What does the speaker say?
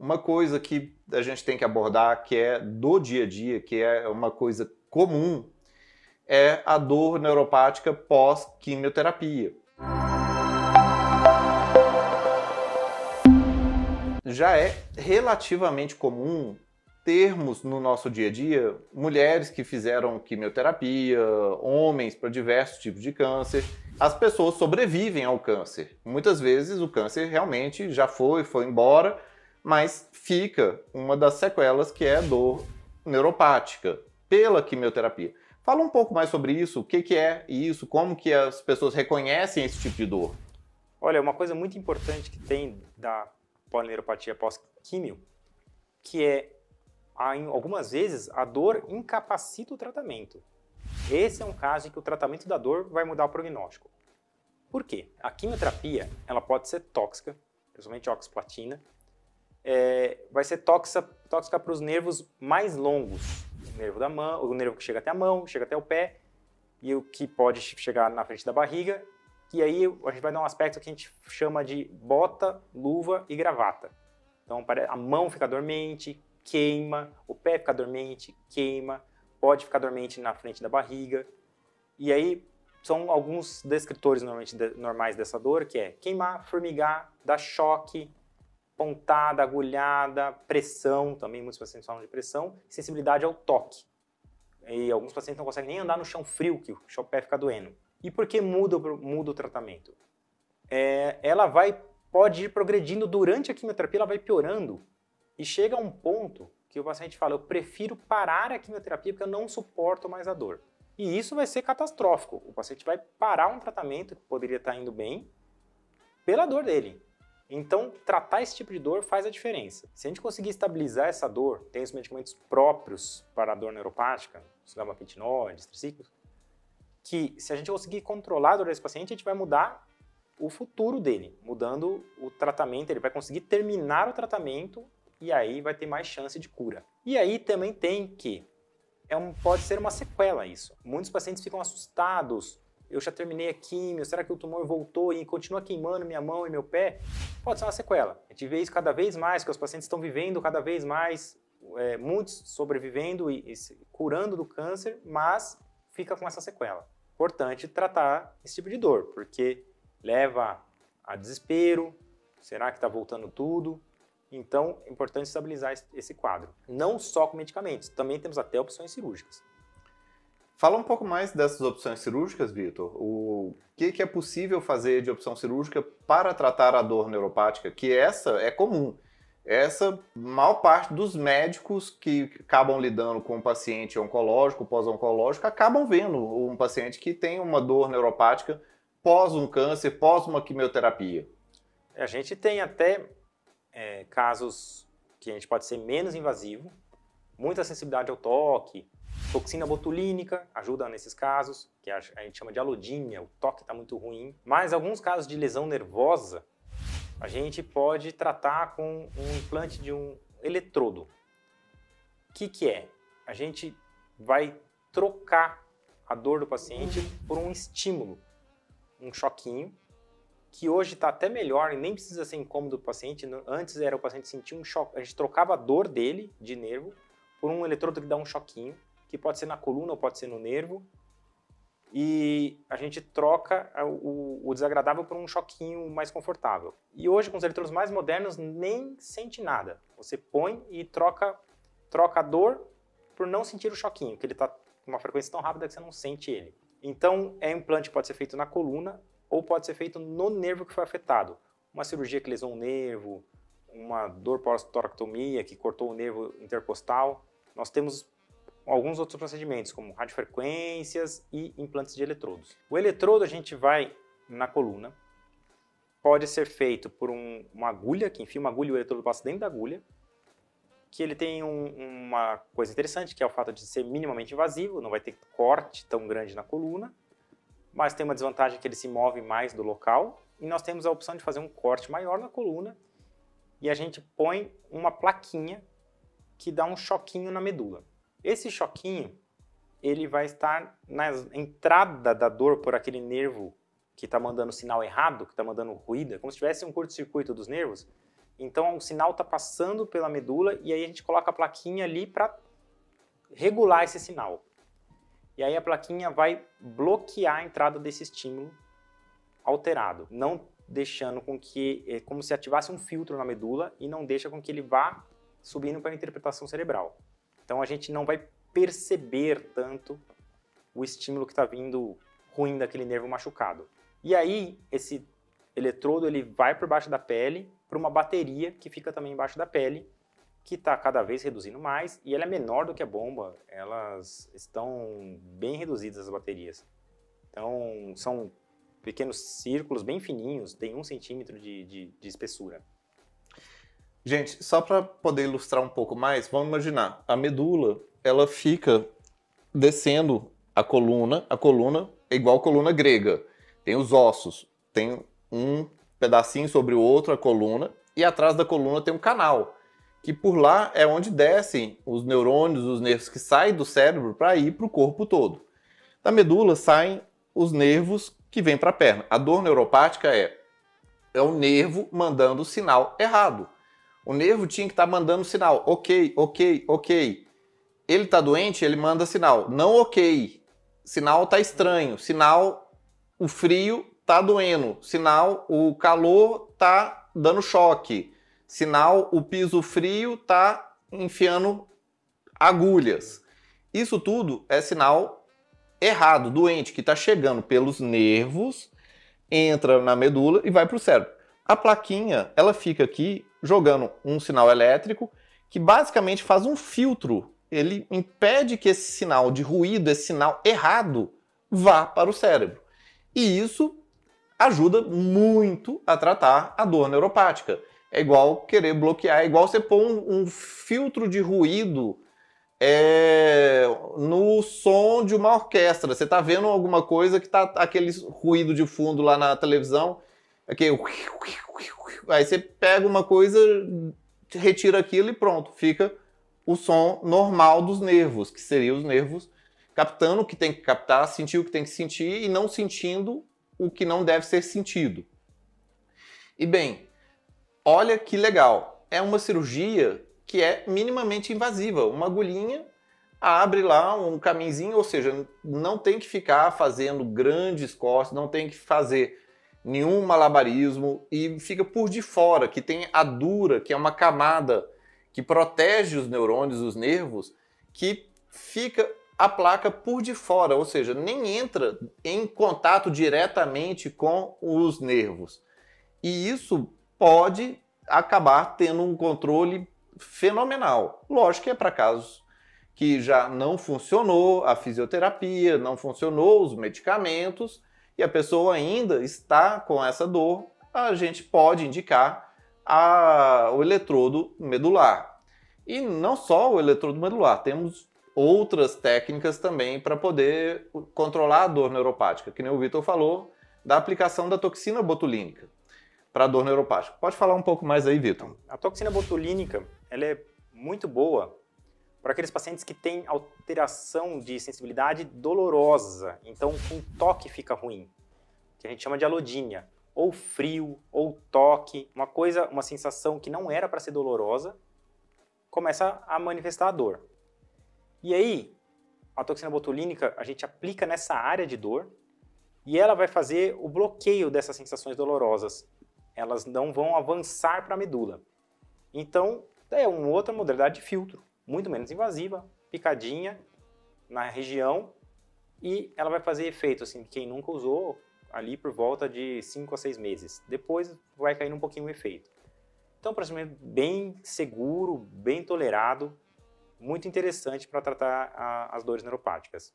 uma coisa que a gente tem que abordar, que é do dia a dia, que é uma coisa comum, é a dor neuropática pós-quimioterapia. Já é relativamente comum termos no nosso dia a dia mulheres que fizeram quimioterapia, homens para diversos tipos de câncer. As pessoas sobrevivem ao câncer. Muitas vezes o câncer realmente já foi, foi embora, mas fica uma das sequelas que é dor neuropática pela quimioterapia. Fala um pouco mais sobre isso, o que, que é isso, como que as pessoas reconhecem esse tipo de dor. Olha, uma coisa muito importante que tem da polineuropatia pós-químio, que é, algumas vezes, a dor incapacita o tratamento. Esse é um caso em que o tratamento da dor vai mudar o prognóstico. Por quê? A quimioterapia ela pode ser tóxica, principalmente oxplatina, é, vai ser tóxica, tóxica para os nervos mais longos, o nervo da mão, o nervo que chega até a mão, chega até o pé, e o que pode chegar na frente da barriga, e aí a gente vai dar um aspecto que a gente chama de bota, luva e gravata. Então a mão fica dormente, queima, o pé fica dormente, queima, pode ficar dormente na frente da barriga. E aí são alguns descritores normalmente normais dessa dor, que é queimar, formigar, dar choque, pontada, agulhada, pressão, também muitos pacientes falam de pressão, sensibilidade ao toque. E alguns pacientes não conseguem nem andar no chão frio, que o pé fica doendo. E por que muda, muda o tratamento? É, ela vai, pode ir progredindo durante a quimioterapia, ela vai piorando. E chega a um ponto que o paciente fala, eu prefiro parar a quimioterapia porque eu não suporto mais a dor. E isso vai ser catastrófico. O paciente vai parar um tratamento que poderia estar indo bem pela dor dele. Então, tratar esse tipo de dor faz a diferença. Se a gente conseguir estabilizar essa dor, tem os medicamentos próprios para a dor neuropática, os gabapentinóides, triciclos, que se a gente conseguir controlar a dor desse paciente, a gente vai mudar o futuro dele, mudando o tratamento, ele vai conseguir terminar o tratamento e aí vai ter mais chance de cura. E aí também tem que é um, pode ser uma sequela isso. Muitos pacientes ficam assustados eu já terminei a químio, será que o tumor voltou e continua queimando minha mão e meu pé? Pode ser uma sequela. A gente vê isso cada vez mais, que os pacientes estão vivendo cada vez mais, é, muitos sobrevivendo e, e curando do câncer, mas fica com essa sequela. Importante tratar esse tipo de dor, porque leva a desespero, será que está voltando tudo? Então, é importante estabilizar esse quadro. Não só com medicamentos, também temos até opções cirúrgicas. Fala um pouco mais dessas opções cirúrgicas, Vitor. O que, que, é possível fazer de opção cirúrgica para tratar a dor neuropática? Que essa é comum. Essa, maior parte dos médicos que acabam lidando com um paciente oncológico, pós-oncológico, acabam vendo um paciente que tem uma dor neuropática pós um câncer, pós uma quimioterapia. A gente tem até é, casos que a gente pode ser menos invasivo, muita sensibilidade ao toque, Toxina botulínica ajuda nesses casos, que a gente chama de alodímia, o toque está muito ruim. Mas alguns casos de lesão nervosa, a gente pode tratar com um implante de um eletrodo. O que, que é? A gente vai trocar a dor do paciente por um estímulo, um choquinho, que hoje está até melhor e nem precisa ser incômodo do paciente. Antes era o paciente sentir um choque, a gente trocava a dor dele de nervo por um eletrodo que dá um choquinho que pode ser na coluna ou pode ser no nervo, e a gente troca o, o, desagradável por um choquinho mais confortável. E hoje, com os eletrodos mais modernos, nem sente nada. Você põe e troca, troca a dor por não sentir o choquinho, que ele está com uma frequência tão rápida que você não sente ele. Então, é implante pode ser feito na coluna ou pode ser feito no nervo que foi afetado. Uma cirurgia que lesou um nervo, uma dor pós-toractomia que cortou o nervo interpostal. Nós temos alguns outros procedimentos, como radiofrequências e implantes de eletrodos. O eletrodo a gente vai na coluna, pode ser feito por um, uma agulha, que enfia uma agulha e o eletrodo passa dentro da agulha, que ele tem um, uma coisa interessante, que é o fato de ser minimamente invasivo, não vai ter corte tão grande na coluna, mas tem uma desvantagem que ele se move mais do local, e nós temos a opção de fazer um corte maior na coluna, e a gente põe uma plaquinha que dá um choquinho na medula. Esse choquinho, ele vai estar na entrada da dor por aquele nervo que está mandando sinal errado, que está mandando ruído, como se tivesse um curto-circuito dos nervos. Então o sinal está passando pela medula e aí a gente coloca a plaquinha ali para regular esse sinal. E aí a plaquinha vai bloquear a entrada desse estímulo alterado, não deixando com que, é como se ativasse um filtro na medula e não deixa com que ele vá subindo para a interpretação cerebral. Então a gente não vai perceber tanto o estímulo que está vindo ruim daquele nervo machucado. E aí esse eletrodo ele vai por baixo da pele para uma bateria que fica também embaixo da pele, que está cada vez reduzindo mais e ela é menor do que a bomba. Elas estão bem reduzidas as baterias. Então são pequenos círculos bem fininhos, tem um centímetro de, de, de espessura. Gente, só para poder ilustrar um pouco mais, vamos imaginar, a medula, ela fica descendo a coluna, a coluna é igual a coluna grega, tem os ossos, tem um pedacinho sobre o outro, a coluna, e atrás da coluna tem um canal, que por lá é onde descem os neurônios, os nervos que saem do cérebro para ir para o corpo todo. Da medula saem os nervos que vêm para a perna. A dor neuropática é, é o nervo mandando o sinal errado. O nervo tinha que estar tá mandando sinal, ok, ok, ok. Ele está doente, ele manda sinal, não ok. Sinal está estranho, sinal o frio está doendo, sinal o calor está dando choque, sinal o piso frio está enfiando agulhas. Isso tudo é sinal errado, doente, que está chegando pelos nervos, entra na medula e vai para o cérebro. A plaquinha, ela fica aqui jogando um sinal elétrico que basicamente faz um filtro. Ele impede que esse sinal de ruído, esse sinal errado, vá para o cérebro. E isso ajuda muito a tratar a dor neuropática. É igual querer bloquear, é igual você pôr um, um filtro de ruído é, no som de uma orquestra. Você está vendo alguma coisa que está aquele ruído de fundo lá na televisão, aquele Aí você pega uma coisa, retira aquilo e pronto, fica o som normal dos nervos, que seria os nervos captando o que tem que captar, sentir o que tem que sentir e não sentindo o que não deve ser sentido. E bem, olha que legal. É uma cirurgia que é minimamente invasiva. Uma agulhinha abre lá um caminhozinho, ou seja, não tem que ficar fazendo grandes cortes, não tem que fazer nenhum malabarismo e fica por de fora, que tem a dura, que é uma camada que protege os neurônios, os nervos, que fica a placa por de fora, ou seja, nem entra em contato diretamente com os nervos. E isso pode acabar tendo um controle fenomenal. Lógico que é para casos que já não funcionou a fisioterapia, não funcionou os medicamentos, e a pessoa ainda está com essa dor, a gente pode indicar a, o eletrodo medular. E não só o eletrodo medular, temos outras técnicas também para poder controlar a dor neuropática, que nem o Vitor falou, da aplicação da toxina botulínica para dor neuropática. Pode falar um pouco mais aí, Vitor? A toxina botulínica ela é muito boa para aqueles pacientes que têm alteração de sensibilidade dolorosa, então com toque fica ruim, que a gente chama de alodínia, ou frio, ou toque, uma coisa, uma sensação que não era para ser dolorosa, começa a manifestar a dor. E aí, a toxina botulínica a gente aplica nessa área de dor e ela vai fazer o bloqueio dessas sensações dolorosas. Elas não vão avançar para a medula. Então, é uma outra modalidade de filtro muito menos invasiva, picadinha na região e ela vai fazer efeito assim, quem nunca usou ali por volta de 5 a 6 meses. Depois vai cair um pouquinho o efeito. Então, procedimento bem seguro, bem tolerado, muito interessante para tratar a, as dores neuropáticas.